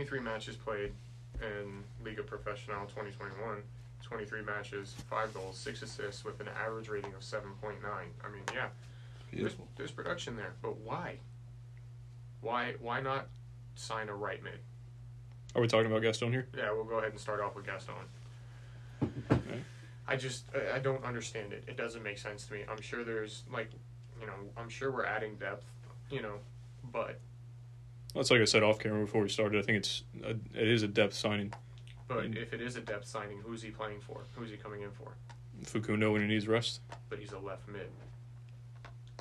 I mean, 23 matches played in Liga Profesional 2021. 23 matches, 5 goals, 6 assists with an average rating of 7.9. I mean, yeah, there's, there's production there, but why? Why why not sign a right mid? Are we talking about Gaston here? Yeah, we'll go ahead and start off with Gaston. Okay. I just I- I don't understand it. It doesn't make sense to me. I'm sure there's like, you know, I'm sure we're adding depth, you know, but That's like I said off camera before we started. I think it's a, it is a depth signing. but Mm. if it is a depth signing, who's he playing for? Who's he coming in for? Facundo when he needs rest. But he's a left mid.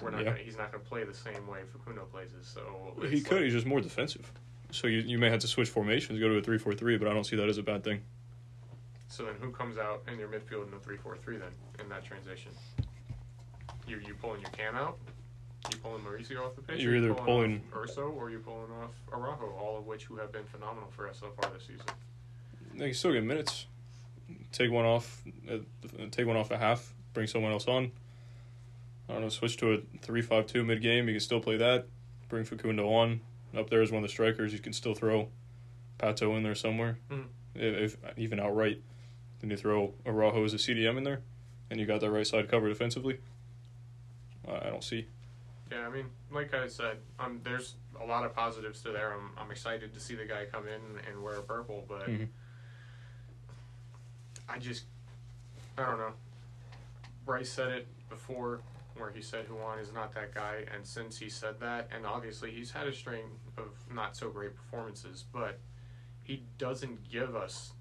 We're not Yeah. gonna, he's not going to play the same way Facundo plays it. So He could. like- He's just more defensive. So you you may have to switch formations, go to a three four three, but I don't see that as a bad thing. So then, who comes out in your midfield in the three-four-three then in that transition? You you pulling your cam out? You pulling Mauricio off the pitch? You're either off pulling- Urso or you're pulling off Araujo, all of which who have been phenomenal for us so far this season. They can still get minutes. Take one off. Uh, take one off a half. Bring someone else on. I don't know. Switch to a three-five-two mid game. You can still play that. Bring Facundo on up there as one of the strikers. You can still throw Pato in there somewhere, Mhm. if, if even outright. Then you throw Araujo as a CDM in there, and you got that right side covered defensively. I don't see. Yeah, I mean, like I said, um, there's a lot of positives to there. I'm I'm excited to see the guy come in and wear purple, but Mhm. I just I don't know. Bryce said it before where he said Ruan is not that guy and since he said that and obviously he's had a string of not so great performances, but he doesn't give us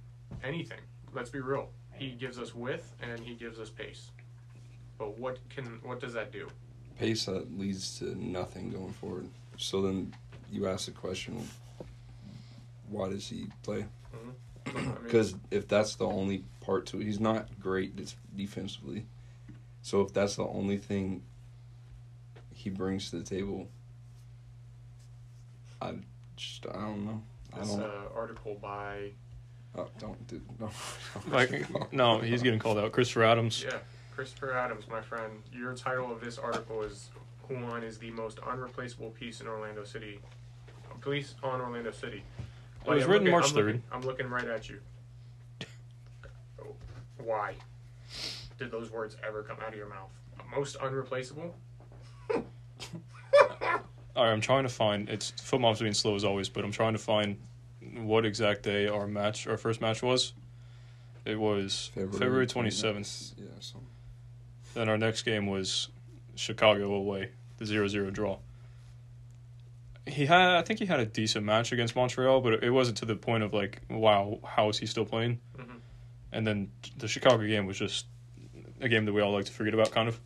anything. Let's be real. He gives us width and he gives us pace. But what can what does that do? Pace that leads to nothing going forward. So then you ask the question, why does he play? I mean, Because if that's the only part to it, he's not great defensively. So if that's the only thing he brings to the table, I just I don't know. I this don't. uh, article by oh, don't do no. Like no, he's getting called out. Christopher Adams. yeah Christopher Adams, my friend. Your title of this article is Ruan is the most unreplaceable piece in Orlando City. Police on Orlando City. It was I'm written looking- March I'm 3rd. looking- I'm looking right at you. Why did those words ever come out of your mouth? Most unreplaceable. All right, I'm trying to find. It's football's being slow as always, but I'm trying to find what exact day our match, our first match was. It was February, 27th. Yeah. So Then our next game was Chicago away, the 0-0 draw. He had, I think he had a decent match against Montreal, but it wasn't to the point of like, wow, how is he still playing? Mhm. And then the Chicago game was just a game that we all like to forget about, kind of.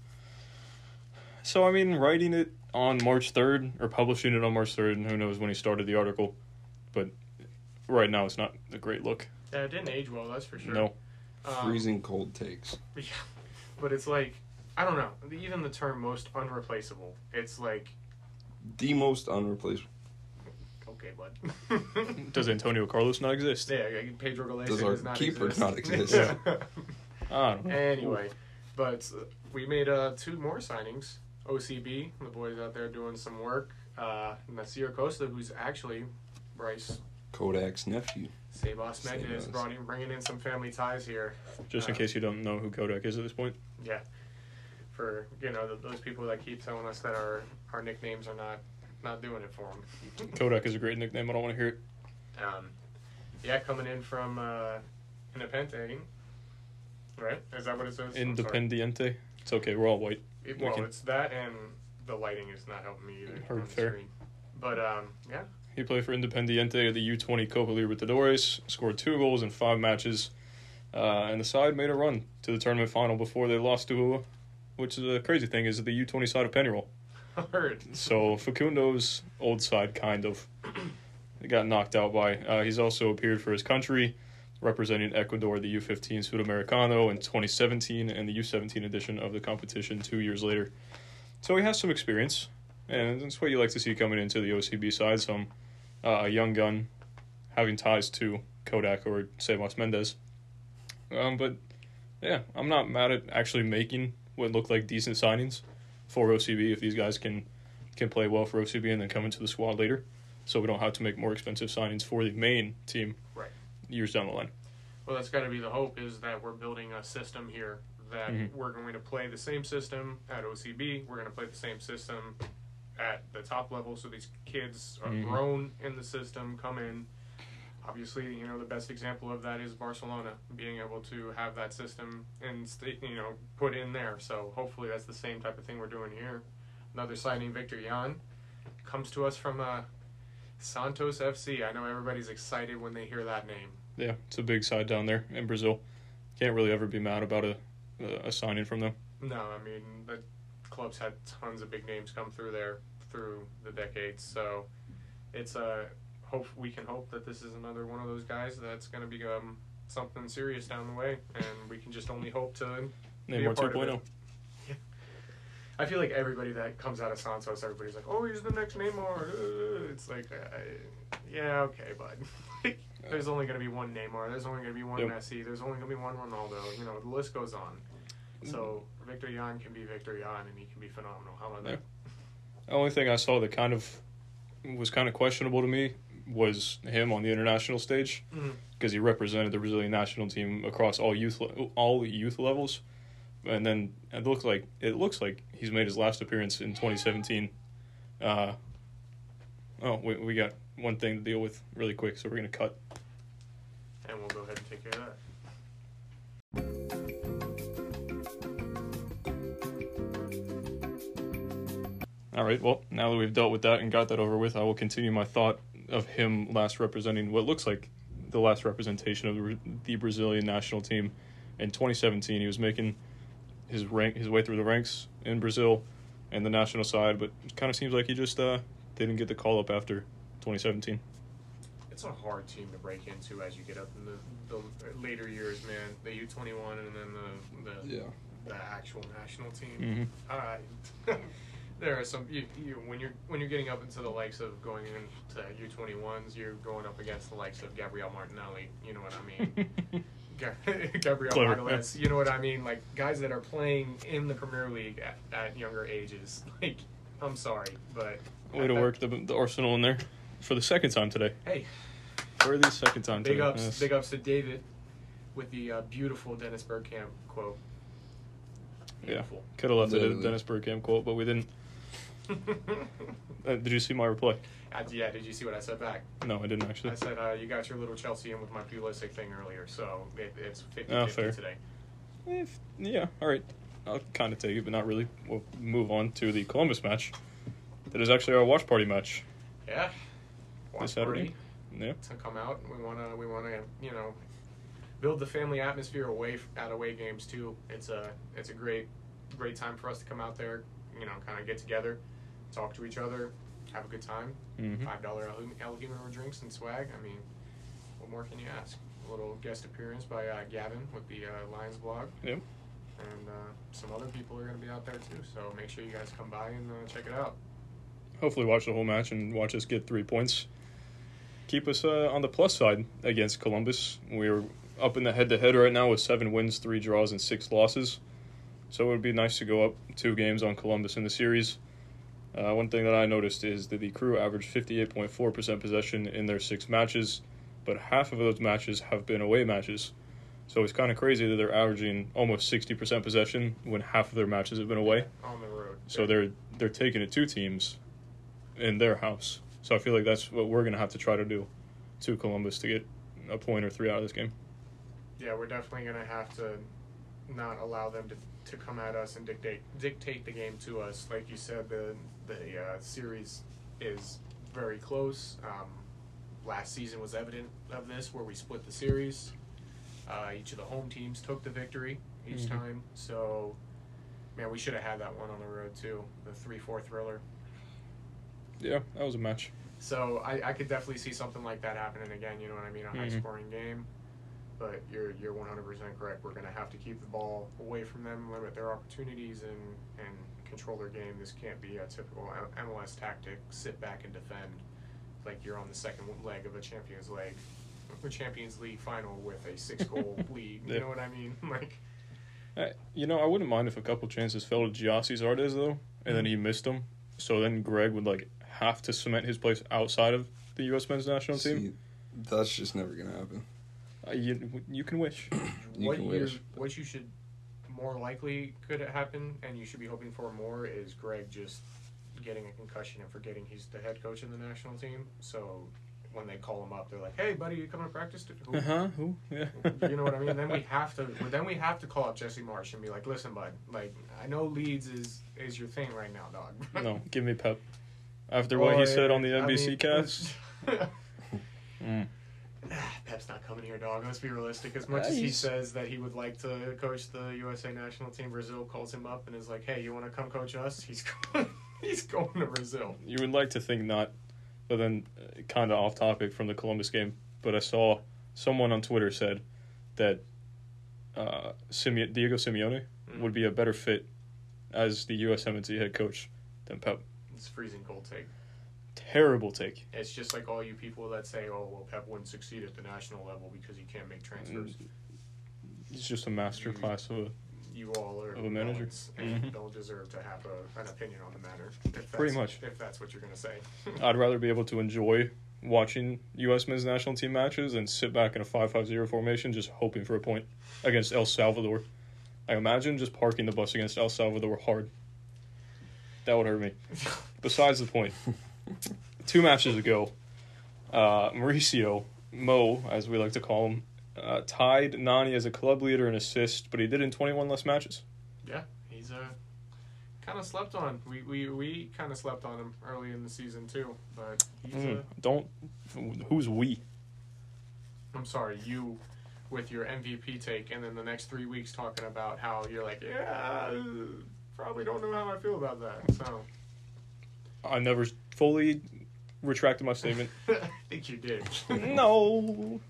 So I mean, writing it on March third or publishing it on March third, and who knows when he started the article, but right now it's not a great look. Yeah, it didn't age well. That's for sure. No, Um, freezing cold takes. Yeah, but it's like I don't know. Even the term "most unreplaceable," it's like The most unreplaceable. okay, bud. does Antonio Carlos not exist? yeah, Pedro Gallese Does our does not keeper exist. not exist? Yeah. I don't know. anyway, but uh, we made uh, two more signings. OCB, the boys out there doing some work. Uh, Neicer Acosta, who's actually Bryce Kodak's nephew. Sebas. brought in, bringing in some family ties here. Just in Uh, case you don't know who Kodak is at this point. Yeah, for you know th those people that keep telling us that our our nicknames are not not doing it for them. Kodak is a great nickname. I don't want to hear it. Um, yeah, coming in from uh, Independente, right? Is that what it says? Independiente. It's okay. We're all white. It, we well, can- it's that, and the lighting is not helping me either. Heard fair. But um, yeah, He played for Independiente of the U20 Copa Libertadores. Scored two goals in five matches, uh, and the side made a run to the tournament final before they lost to, U, which is a crazy thing, is the U20 side of Peñarol. heard. So Facundo's old side kind of got knocked out by. Uh, he's also appeared for his country, representing Ecuador the U15 Sudamericano in 2017 and the U17 edition of the competition two years later. So he has some experience, and that's what you like to see coming into the OCB side. Some uh, a young gun having ties to Kodak or Sebas Mendez. Um, but yeah, I'm not mad at actually making what look like decent signings for OCB if these guys can can play well for OCB and then come into the squad later. so we don't have to make more expensive signings for the main team. Right. Years down the line. Well, that's got to be the hope is that we're building a system here that Mhm. we're going to play the same system at OCB. We're going to play the same system at the top level, so these kids are Mhm. grown in the system, come in. Obviously, you know the best example of that is Barcelona being able to have that system and stay, you know put in there. So hopefully that's the same type of thing we're doing here. Another signing, Victor Yan, comes to us from uh, Santos FC. I know everybody's excited when they hear that name. Yeah, it's a big side down there in Brazil. Can't really ever be mad about a a signing from them. No, I mean the club's had tons of big names come through there through the decades, so it's a hope we can hope that this is another one of those guys that's going to become something serious down the way, and we can just only hope to. Be a Neymar part of 2.0. it. I feel like everybody that comes out of Santos, everybody's like, "Oh, he's the next Neymar." Uh, It's like, uh, yeah, okay, bud. Like, There's only going to be one Neymar. There's only going to be one Yep. Messi. There's only going to be one Ronaldo. You know, the list goes on. So Victor Yan can be Victor Yan, and he can be phenomenal. How about that? The only thing I saw that kind of was kind of questionable to me was him on the international stage because he represented the Brazilian national team across all youth le- all youth levels, and then it looks like it looks like he's made his last appearance in 2017. Uh, oh, we we got one thing to deal with really quick, so we're gonna cut. Right. Well, now that we've dealt with that and got that over with, I will continue my thought of him last representing what looks like the last representation of the, the Brazilian national team in 2017. He was making his rank his way through the ranks in Brazil and the national side, but it kind of seems like he just uh, didn't get the call up after 2017. It's a hard team to break into as you get up in the, the later years, man. The U twenty one and then the the, Yeah. the actual national team. Mm-hmm. All right. there are some you, you when you're when you're getting up into the likes of going into U twenty ones, you're going up against the likes of Gabriel Martinelli. You know what I mean? Ga- Gabriel Clever, Martinez. You know what I mean? Like guys that are playing in the Premier League at, at younger ages. Like I'm sorry, but Way to that- work the, the Arsenal in there for the second time today. Hey, For the second time Big today. ups, Yes. big ups to David with the uh, beautiful Dennis Bergkamp quote. Yeah. Beautiful. Could have left it at. Dennis Bergkamp quote, but we didn't. Uh, did you see my reply? Uh, yeah, did you see what I said back? No, I didn't actually. I said uh, you got your little Chelsea in with my Pulisic thing earlier, so it, it's 50 Oh, 50 fair. today. If, yeah, all right. I'll kind of take it, but not really. We'll move on to the Columbus match. That is actually our watch party match. Yeah. Watch Saturday? party Yeah. to come out. We wanna we wanna you know build the family atmosphere away at away games too. It's a it's a great great time for us to come out there. You know, kind of get together, talk to each other, have a good time. hmm five dollar El Humidor drinks and swag. I mean, what more can you ask? A little guest appearance by uh, Gavin with the uh, Lions blog. Yep. And uh, some other people are going to be out there too. So make sure you guys come by and uh, check it out. Hopefully, watch the whole match and watch us get three points. Keep us uh, on the plus side against Columbus. We're up in the head to head right now with seven wins, three draws, and six losses. So it would be nice to go up two games on Columbus in the series. Uh, one thing that I noticed is that the crew averaged 58.4% possession in their six matches, but half of those matches have been away matches. So it's kind of crazy that they're averaging almost 60% possession when half of their matches have been away. On the road. So they're they're taking it to teams in their house. So I feel like that's what we're gonna have to try to do to Columbus to get a point or three out of this game. Yeah, we're definitely going to have to not allow them to, to come at us and dictate dictate the game to us. Like you said, the the uh, series is very close. Um, last season was evident of this, where we split the series. Uh, each of the home teams took the victory each Mhm. time. So, man, we should have had that one on the road too. The three four thriller. Yeah, that was a match. So I, I could definitely see something like that happening again. You know what I mean? A high Mhm. scoring game. But you're you're 100 percent correct. We're gonna have to keep the ball away from them, limit their opportunities, and and control their game. This can't be a typical MLS tactic. Sit back and defend, like you're on the second leg of a Champions League, a Champions League final with a six goal lead. You Yeah. know what I mean? Like Uh, you know, I wouldn't mind if a couple chances fell to Gyasi Zardes though, and then he missed them. So then Greg would like have to cement his place outside of the U.S. men's national team. See, that's just never gonna happen. Uh, you, you can wish. You what can wish. what you should more likely could it happen, and you should be hoping for more, is Greg just getting a concussion and forgetting he's the head coach of the national team. So when they call him up, they're like, "Hey, buddy, you coming to practice?" Who, Uh huh. Who? Yeah. you know what I mean? Then we have to. Then we have to call up Jesse Marsch and be like, "Listen, bud. Like, I know Leeds is is your thing right now, dog. no, give me Pep. After what he said on the I NBC mean- cast. Mm. Pep's not coming here, dog. Let's be realistic. As much Uh, as he says that he would like to coach the USA national team, Brazil calls him up and is like, "Hey, you want to come coach us?" He's going, he's going to Brazil. You would like to think not, but then uh, kind of off topic from the Columbus game. But I saw someone on Twitter said that uh, Sime- Diego Simeone Mm. would be a better fit as the USMNT head coach than Pep. It's freezing cold take. Terrible take. It's just like all you people that say, "Oh, well, Pep wouldn't succeed at the national level because he can't make transfers." It's just a master class of a You all are Of a manager. Mhm. don't deserve to have a, an opinion on the matter. Pretty much. If that's what you're gonna say. I'd rather be able to enjoy watching U.S. men's national team matches and sit back in a 5-5-0 formation just hoping for a point against El Salvador. I imagine just parking the bus against El Salvador hard. That would hurt me. Besides the point, two matches ago, uh, Mauricio Mo, as we like to call him, uh, tied Nani as a club leader in assists, but he did in 21 less matches. Yeah, he's uh, kind of slept on. We we, we kind of slept on him early in the season too. But he's Mm, uh, don't. Who's we? I'm sorry, you with your MVP take, and then the next three weeks talking about how you're like, yeah, probably don't know how I feel about that. So I never fully retracted my statement. I think you did. no.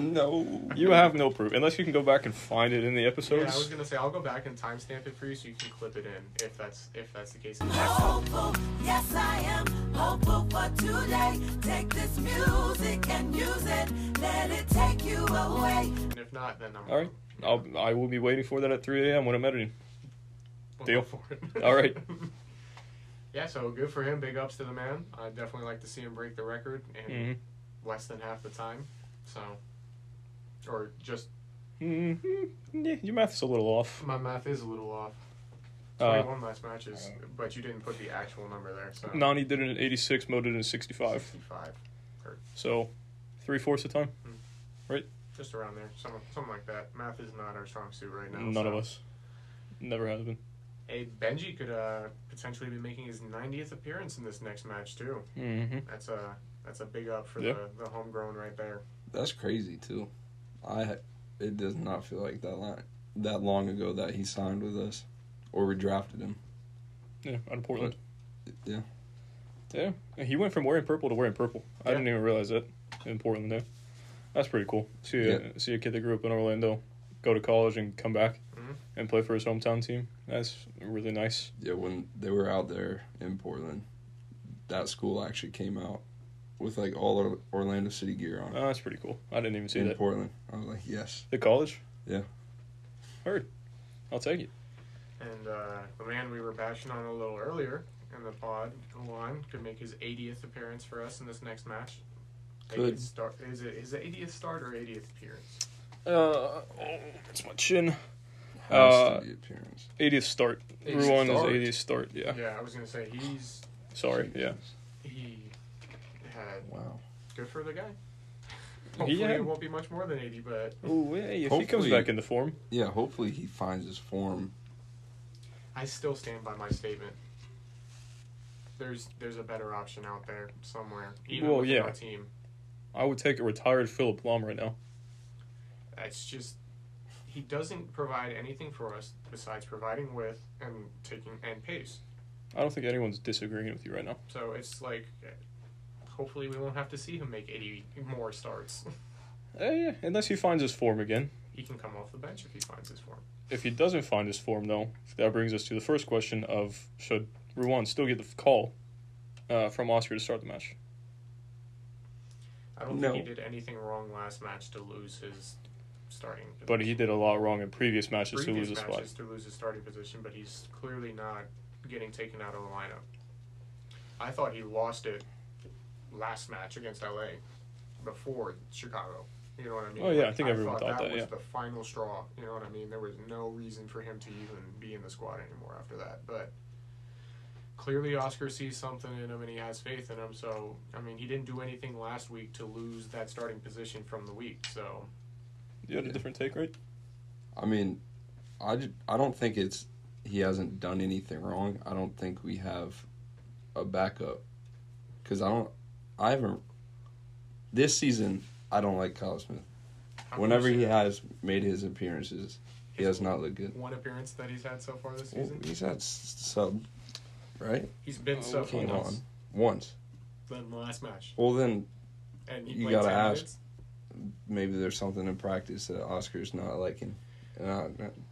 No. You have no proof. Unless you can go back and find it in the Yeah, I was gonna say I'll go back and timestamp it for you so you can clip it in if that's if that's the case. Hopeful, yes I am hopeful for today. Take this music and use it, let it take you away. And if not, then I'm All right. I'll, I will be waiting for that at 3 a.m. when I'm editing. We'll Deal. for it. All right. yeah, so good for him. Big ups to the man. I definitely like to see him break the record in Mhm. less than half the time. So, or just Mm-hmm. Yeah, your math's a little off. my math is a little off. Uh, Twenty-one last matches, but you didn't put the actual number there. So Nani did it in 86, Mo did it in 65. sixty-five, So, three fourths of the time. Right? Just around there, something, something like that. Math is not our strong suit right now. None so. of us. Never has been. Hey, Benji could uh, potentially be making his 90th appearance in this next match too. Mm-hmm. That's a that's a big up for Yeah. the the homegrown right there. That's crazy too. I it does not feel like that long, that long ago that he signed with us, or we drafted him. Yeah, out of Portland. Yeah. Yeah, he went from wearing purple to wearing purple. I didn't even realize that in Portland. There, that's pretty cool. See a Yeah. see a kid that grew up in Orlando, go to college and come back Mhm. and play for his hometown team. That's really nice. Yeah, when they were out there in Portland, that school actually came out with like all Or- Orlando City gear on. Oh, that's pretty cool. I didn't even see it. in that. Portland, I was like, yes. The college. Yeah. Heard. I'll take it. And uh, the man we were bashing on a little earlier in the pod, Ruan, could make his 80th appearance for us in this next match. Could. 80th start is it his 80th start or 80th appearance? Uh, oh, it's my chin. Has Uh, to be appearance. 80th start. 80th Ruan is 80th start. Yeah. Yeah, I was gonna say he's Sorry. Yeah. he had Wow. good for the guy. He Hopefully had- it won't be much more than 80, but Oh, hey, if he comes Hopefully- back into form. Yeah, hopefully he finds his form. I still stand by my statement. There's there's a better option out there somewhere, even Well, within yeah. our team. I would take a retired Philipp Lahm right now. That's just he doesn't provide anything for us besides providing width and taking and pace. I don't think anyone's disagreeing with you right now. So it's like, hopefully we won't have to see him make 80 more starts. Eh, unless he finds his form again. he can come off the bench if he finds his form. If he doesn't find his form, though, that brings us to the first question of should Ruan still get the call uh, from Oscar to start the match? I don't No. think he did anything wrong last match to lose his starting. But he did a lot wrong in previous matches previous to lose a spot. matches to lose his starting position, but he's clearly not getting taken out of the lineup. I thought he lost it last match against LA before Chicago. You know what I mean? Oh, yeah, I think everyone thought thought that, was yeah. the final straw. You know what I mean? There was no reason for him to even be in the squad anymore after that. But clearly, Oscar sees something in him and he has faith in him. So I mean, he didn't do anything last week to lose that starting position from the week. So You had a different take, right? I mean, I, ju- I don't think it's he hasn't done anything wrong. I don't think we have a backup because I don't. I haven't. This season, I don't like Kyle Smith. how can Whenever you he has made his appearances, he has not looked good. one appearance that he's had so far this Well, season, he's had s- sub, right? he's been Oh, sub Come once on, once. in the last match, Well, then and he You gotta ask. minutes. Maybe there's something in practice that Oscar's not liking. And I,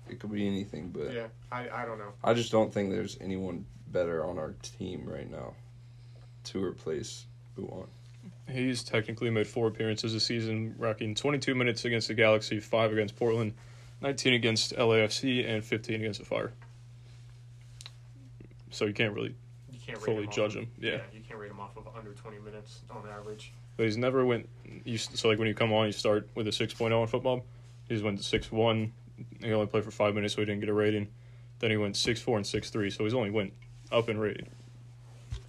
it could be anything, but Yeah, I, I don't know. I just don't think there's anyone better on our team right now to replace Ruan. He's technically made four appearances this season, racking 22 minutes against the Galaxy, 5 against Portland, 19 against LAFC, and 15 against the Fire. So you can't really, You can't Fully him judge of- him, yeah. you can't rate him off of under 20 minutes on average. But he's never went. You, so like when you come on, you start with a 6.0 in football. He's went to 6-1. He only played for five minutes, so he didn't get a rating. Then he went 6-4 and 6-3, so he's only went up in rating.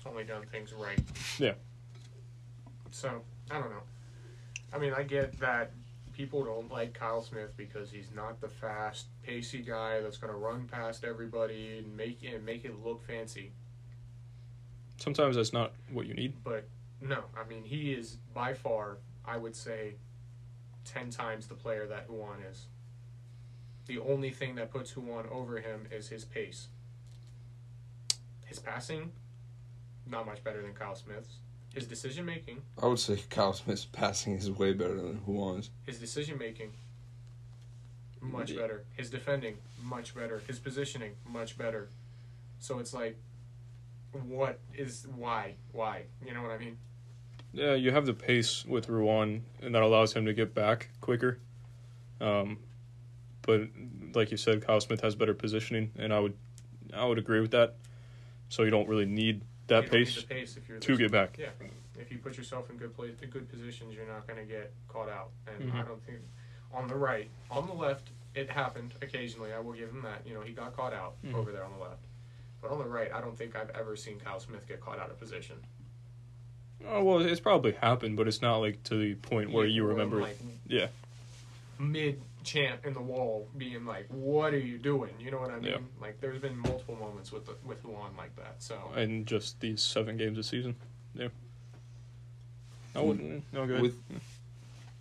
Only done things right. Yeah. So I don't know. I mean, I get that people don't like Kyle Smith because he's not the fast, pacey guy that's going to run past everybody and make and make it look fancy. Sometimes that's not what you need. But no, I mean, he is by far, I would say, ten times the player that Ruan is. The only thing that puts Ruan over him is his pace. His passing, not much better than Kyle Smith's. His decision making, I would say Kyle Smith's passing is way better than Ruan's. his decision making, much Yeah. better. His defending, much better. His positioning, much better. So it's like, what is why? Why? You know what I mean? Yeah, you have the pace with Ruan, and that allows him to get back quicker. Um, but like you said, Kyle Smith has better positioning, and I would, I would agree with that. So you don't really need that don't need pace if you're to get back. Yeah, if you put yourself in good place, good positions, you're not going to get caught out. And Mhm. I don't think on the right, on the left, it happened occasionally. I will give him that. You know, he got caught out Mhm. over there on the left. But on the right, I don't think I've ever seen Kyle Smith get caught out of position. Oh well, it's probably happened, but it's not like to the point where you remember. like yeah. mid chant in the wall, being like, "What are you doing?" You know what I mean? Yeah. Like, there's been multiple moments with the, with Ruan like that. So in just these seven games this season. Yeah. I hmm. wouldn't. No good. With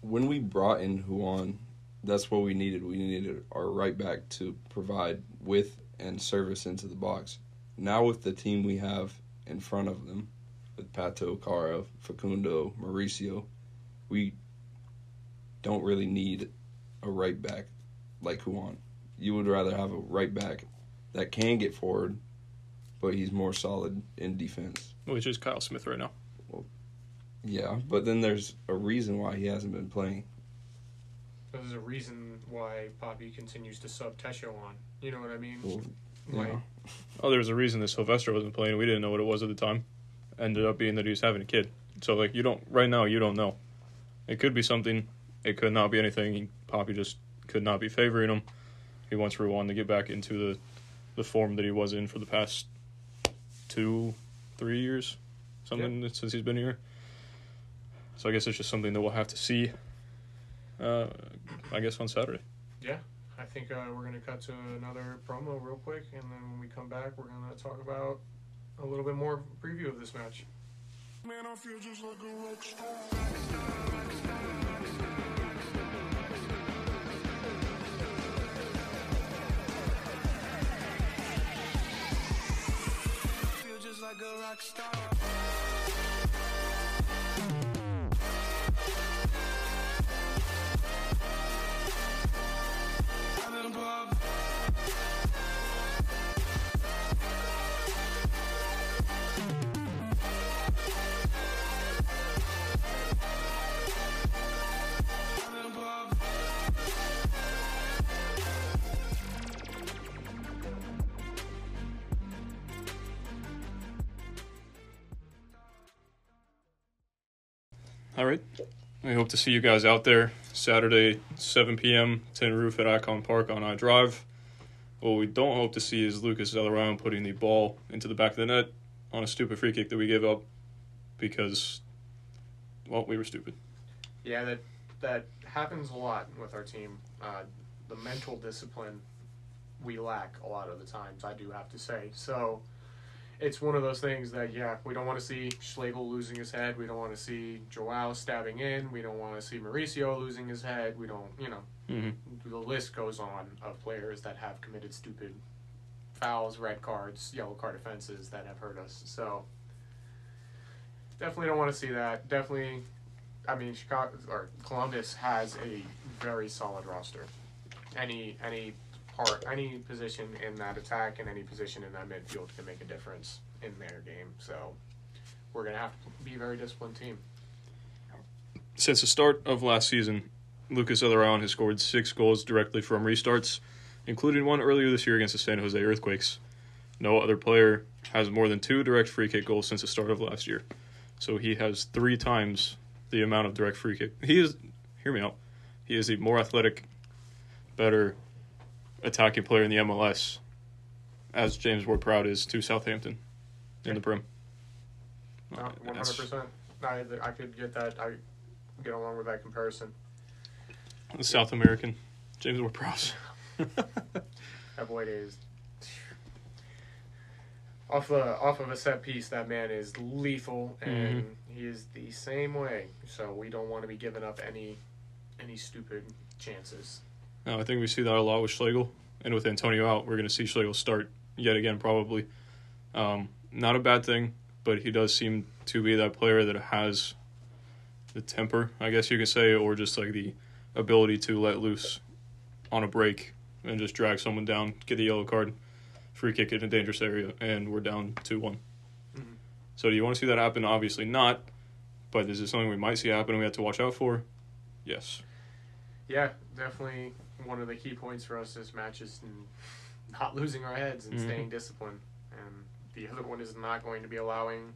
when we brought in Ruan, that's what we needed. We needed our right back to provide width and service into the box. Now with the team we have in front of them, with Pato, Kara, Facundo, Mauricio, we don't really need a right back like Ruan. You would rather have a right back that can get forward, but he's more solid in defense. Which is Kyle Smith right now. Well, Yeah, but then there's a reason why he hasn't been playing. there's a reason why Poppy continues to sub Tesho on. You know what I mean? Well, Like, yeah. Oh, there was a reason that Silvester wasn't playing. We didn't know what it was at the time. Ended up being that he was having a kid. So like you don't right now you don't know. It could be something. It could not be anything. Poppy just could not be favoring him. He wants Ruan to get back into the the form that he was in for the past two, three years, something since he's been here. So I guess it's just something that we'll have to see. Uh, I guess on Saturday. Yeah, I think uh, we're going to cut to another promo real quick, and then when we come back, we're going to talk about a little bit more preview of this match. Man, like a rock star. All right. We hope to see you guys out there Saturday, 7 p.m. Tin Roof at Icon Park on I Drive. What we don't hope to see is Lucas Zelarayán putting the ball into the back of the net on a stupid free kick that we gave up because, well, we were stupid. Yeah, that that happens a lot with our team. Uh, the mental discipline we lack a lot of the times. I do have to say. So it's one of those things that yeah, we don't want to see Schlegel losing his head. We don't want to see Joao stabbing in. We don't want to see Mauricio losing his head. We don't, you know, Mm-hmm. the list goes on of players that have committed stupid fouls, red cards, yellow card offenses that have hurt us. So definitely don't want to see that. Definitely, I mean, Chicago or Columbus has a very solid roster. Any any part, any position in that attack and any position in that midfield can make a difference in their game. So we're gonna have to be a very disciplined team. Since the start of last season, Lucas Zelarayán has scored six goals directly from restarts, including one earlier this year against the San Jose Earthquakes. No other player has more than two direct free kick goals since the start of last year. So he has three times the amount of direct free kick. He is, hear me out, he is a more athletic, better attacking player in the MLS, as James Ward Prowse is to Southampton in the Prim. Uh, one hundred percent. I I could get that. I get along with that comparison. The South American James Ward Prowse. That boy is off the off of a set piece. That man is lethal, and mm-hmm. he is the same way. So we don't want to be giving up any any stupid chances. No, I think we see that a lot with Schlegel, and with Antonio out, we're going to see Schlegel start yet again, probably. Um, not a bad thing, but he does seem to be that player that has the temper, I guess you could say, or just like the ability to let loose on a break and just drag someone down, get a yellow card, free kick in a dangerous area, and we're down 2 one Mhm. So, do you want to see that happen? Obviously not, but is it something we might see happen and we have to watch out for? Yes. Yeah, definitely one of the key points for us this match is not losing our heads and Mhm. staying disciplined. And the other one is not going to be allowing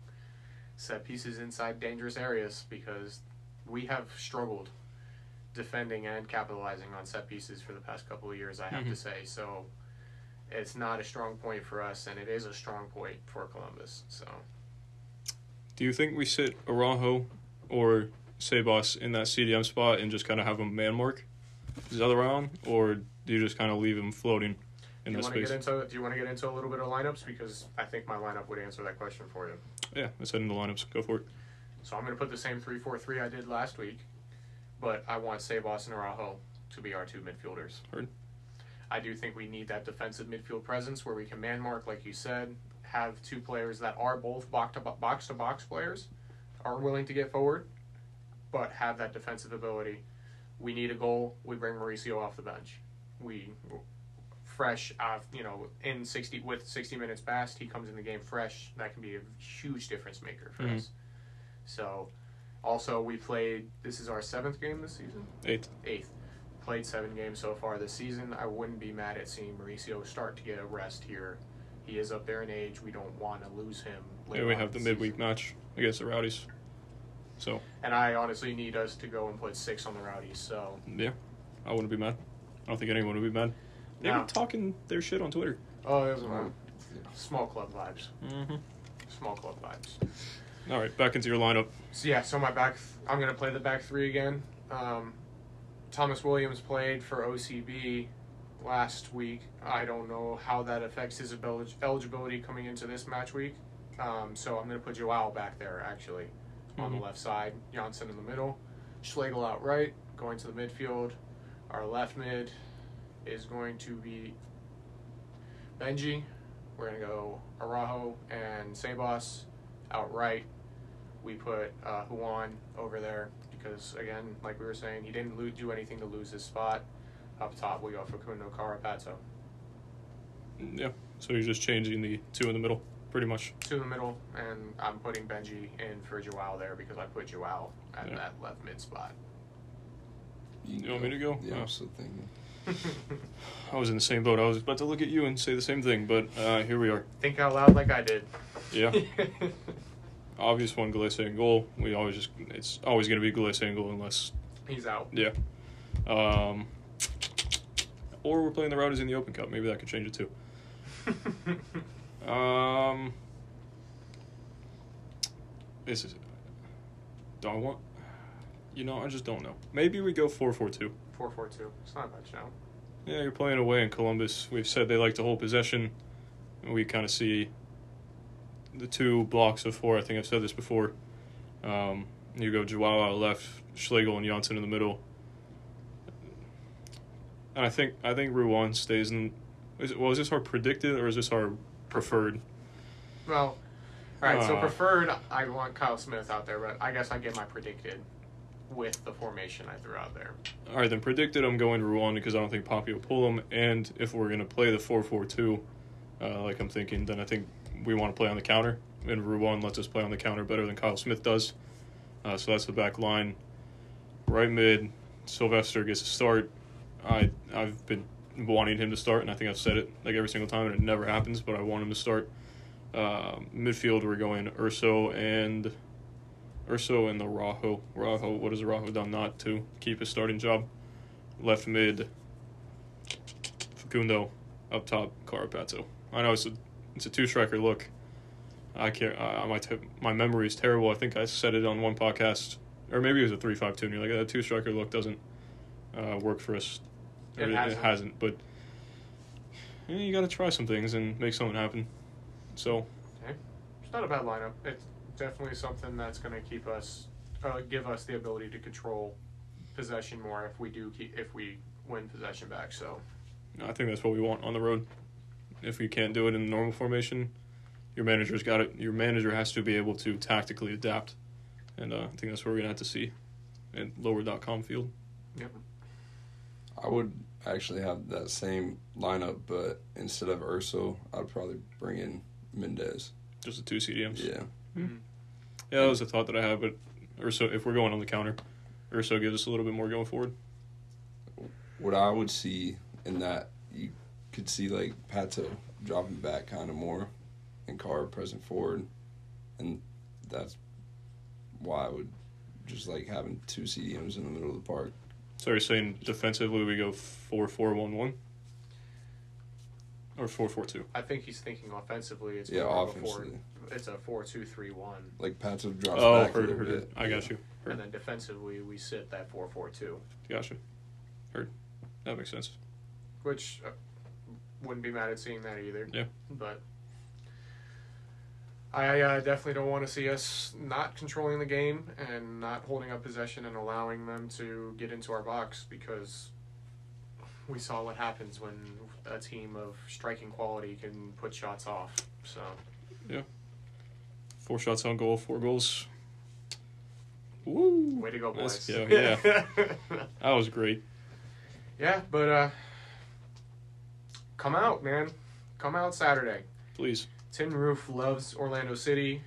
set pieces inside dangerous areas because we have struggled defending and capitalizing on set pieces for the past couple of years, I have to Mhm. say. So it's not a strong point for us, and it is a strong point for Columbus. So Do you think we sit Araujo or Sebas in that CDM spot and just kind of have a man mark Zelleron, or do you just kind of leave him floating in do you to space? get into do you want to get into a little bit of lineups because I think my lineup would answer that question for you. yeah, let's head into lineups. Go for it. So I'm going to put the same three four three I did last week, but I want Sebas and Araujo to be our two midfielders. Heard. I do think we need that defensive midfield presence where we can man mark, like you said, have two players that are both box to box to box players, are willing to get forward, but have that defensive ability. We need a goal. We bring Mauricio off the bench. We fresh, uh, you know, in sixty with sixty minutes past, he comes in the game fresh. That can be a huge difference maker for Mhm. us. So, also we played. This is our seventh game this season Eighth. eighth. Played seven games so far this season. I wouldn't be mad at seeing Mauricio start to get a rest here. He is up there in age. We don't want to lose him. Yeah, we have the in midweek season. match against the Rowdies. So And I honestly need us to go and put six on the Rowdies. So yeah, I wouldn't be mad. I don't think anyone would be mad. They've No. talking their shit on Twitter. oh, there's a small club vibes. Mm-hmm. Small club vibes. All right, back into your lineup. So yeah, so my back. I'm gonna play the back three again. Um, Thomas Williams played for OCB last week. I don't know how that affects his abil- eligibility coming into this match week. Um, so I'm gonna put Joao back there actually on the Mhm. left side, Jansson in the middle, Schlegel out right, going to the midfield. Our left mid is going to be Benji. We're gonna go Araujo and Sebas out right we put uh, Ruan over there because, again, like we were saying, he didn't lo- do anything to lose his spot. Up top, we go Facundo Carapazzo. Yeah, so you're just changing the two in the middle, pretty much. Two in the middle, and I'm putting Benji in for Joao there because I put Joao at Yeah. that left mid spot. You want me to go? The No. opposite thing. I was in the same boat. I was about to look at you and say the same thing, but uh, here we are. Think out loud like I did. Yeah. obvious one, Gallese and goal. We always just it's always going to be Gallese and goal unless He's out. yeah. Um, or we're playing the Rowdies in the Open Cup. Maybe that could change it too. Um, this is. Do I want? You know, I just don't know. Maybe we go four four two. Four four two. It's not much now. Yeah, you're playing away in Columbus. We've said they like to hold possession. And we kind of see the two blocks of four. I think I've said this before. Um, you go Joao left, Schlegel and Jansson in the middle. And I think I think Ruan stays in. Is it, well, is this our predicted or is this our preferred? Well, all right. so Uh. preferred, I want Kyle Smith out there, but I guess I get my predicted with the formation I threw out there. All right, then predicted. I'm going to Ruan because I don't think Poppy will pull him. And if we're going to play the 4 4 2, uh, like I'm thinking, then I think we want to play on the counter. And Ruan lets us play on the counter better than Kyle Smith does. Uh, so that's the back line. Right mid, Silvester gets a start. I, I've been wanting him to start, and I think I've said it like every single time, and it never happens, but I want him to start. Uh, midfield, we're going Urso and Urso and the Rajo. Rajo, what has Rajo done not to keep his starting job? Left mid, Facundo. Up top, Carapazzo. I know it's a it's a two striker look. I can't. I, my te- my memory is terrible. I think I said it on one podcast, or maybe it was a three five two. And you're like, that two striker look doesn't uh, work for us. It hasn't. it hasn't. But yeah, you got to try some things and make something happen. So It's not a bad lineup. It's definitely something that's going to keep us, uh, give us the ability to control possession more if we do keep, if we win possession back. So I think that's what we want on the road. If we can't do it in the normal formation, your manager's got it. Your manager has to be able to tactically adapt, and uh, I think that's what we're gonna have to see at lower.com field. yep. I would actually have that same lineup, but instead of Urso, I'd probably bring in Mendez. Just the two CDMs. Yeah. Hmm. Hmm. Yeah, that was a thought that I had, but Urso, if we're going on the counter, Urso gives us a little bit more going forward. What I would see in that, you could see like Pato dropping back kind of more and Carr pressing forward. And that's why I would just like having two CDMs in the middle of the park. So you're saying defensively we go four four one one, or four four two? I think he's thinking offensively. It's Yeah, more of a four, offensively. it's a four two three one, Like Pato drops Oh, back a heard, little heard, bit. it. I got you. and Heard, then defensively we sit that four four two, got you. Heard. That makes sense. which uh, wouldn't be mad at seeing that either. Yeah. but. I uh, definitely don't want to see us not controlling the game and not holding up possession and allowing them to get into our box because we saw what happens when a team of striking quality can put shots off. So yeah, Four shots on goal, four goals. Woo! way to go, boys! Go, yeah. That was great. yeah, but uh, come out, man! Come out Saturday. Please. Tin Roof loves Orlando City,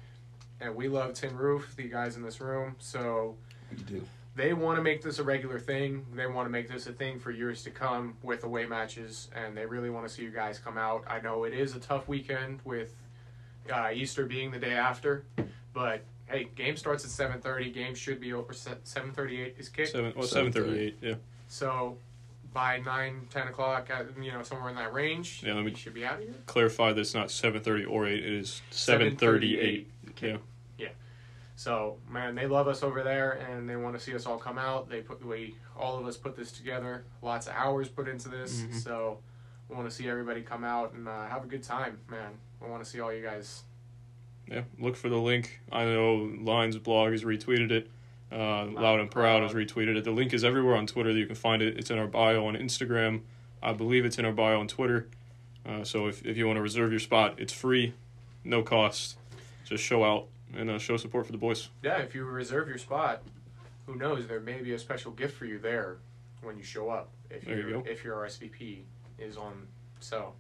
and we love Tin Roof, the guys in this room. So We do. they want to make this a regular thing. They want to make this a thing for years to come with away matches, and they really want to see you guys come out. I know it is a tough weekend with uh, Easter being the day after, but hey, game starts at seven thirty. Game should be over. Seven thirty eight is kicked. Seven. Well, seven 7:38. thirty-eight. Yeah. So by nine, ten o'clock, uh, you know, somewhere in that range, Yeah, let me- should be out of here. Clarify that it's not seven thirty or eight. It is seven thirty-eight. Yeah. Yeah. So man, they love us over there, and they want to see us all come out. They put we all of us put this together. Lots of hours put into this, Mhm. so we want to see everybody come out and uh, have a good time, man. We want to see all you guys. Yeah. Look for the link. I know Lines blog has retweeted it. Uh, Loud and Proud has retweeted it. The link is everywhere on Twitter that you can find it. It's in our bio on Instagram. I believe it's in our bio on Twitter. Uh, so if, if you want to reserve your spot, it's free, no cost. Just show out and uh, show support for the boys. Yeah, if you reserve your spot, who knows? There may be a special gift for you there when you show up. If There you if your RSVP is on. So,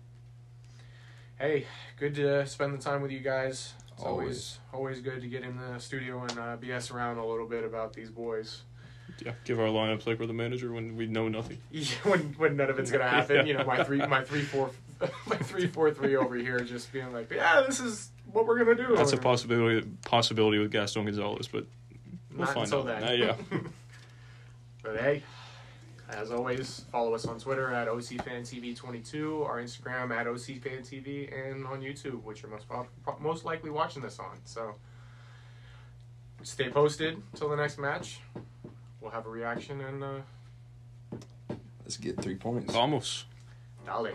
hey, good to spend the time with you guys. It's always always good to get in the studio and uh, BS around a little bit about these boys. Yeah. Give our lineups like we're the manager when we know nothing. Yeah, when when none of it's gonna happen, you know, my three my three four my three four three over here just being like, yeah, this is what we're gonna do. That's a possibility possibility with Gaston Gonzalez, but we'll Not find until out. then. Uh, yeah. but hey, as always, follow us on Twitter at OCFanTV22, our Instagram at OCFanTV, and on YouTube, which you're most pro- most likely watching this on. So stay posted till the next match. We'll have a reaction and uh, Let's get three points. Vamos. dale.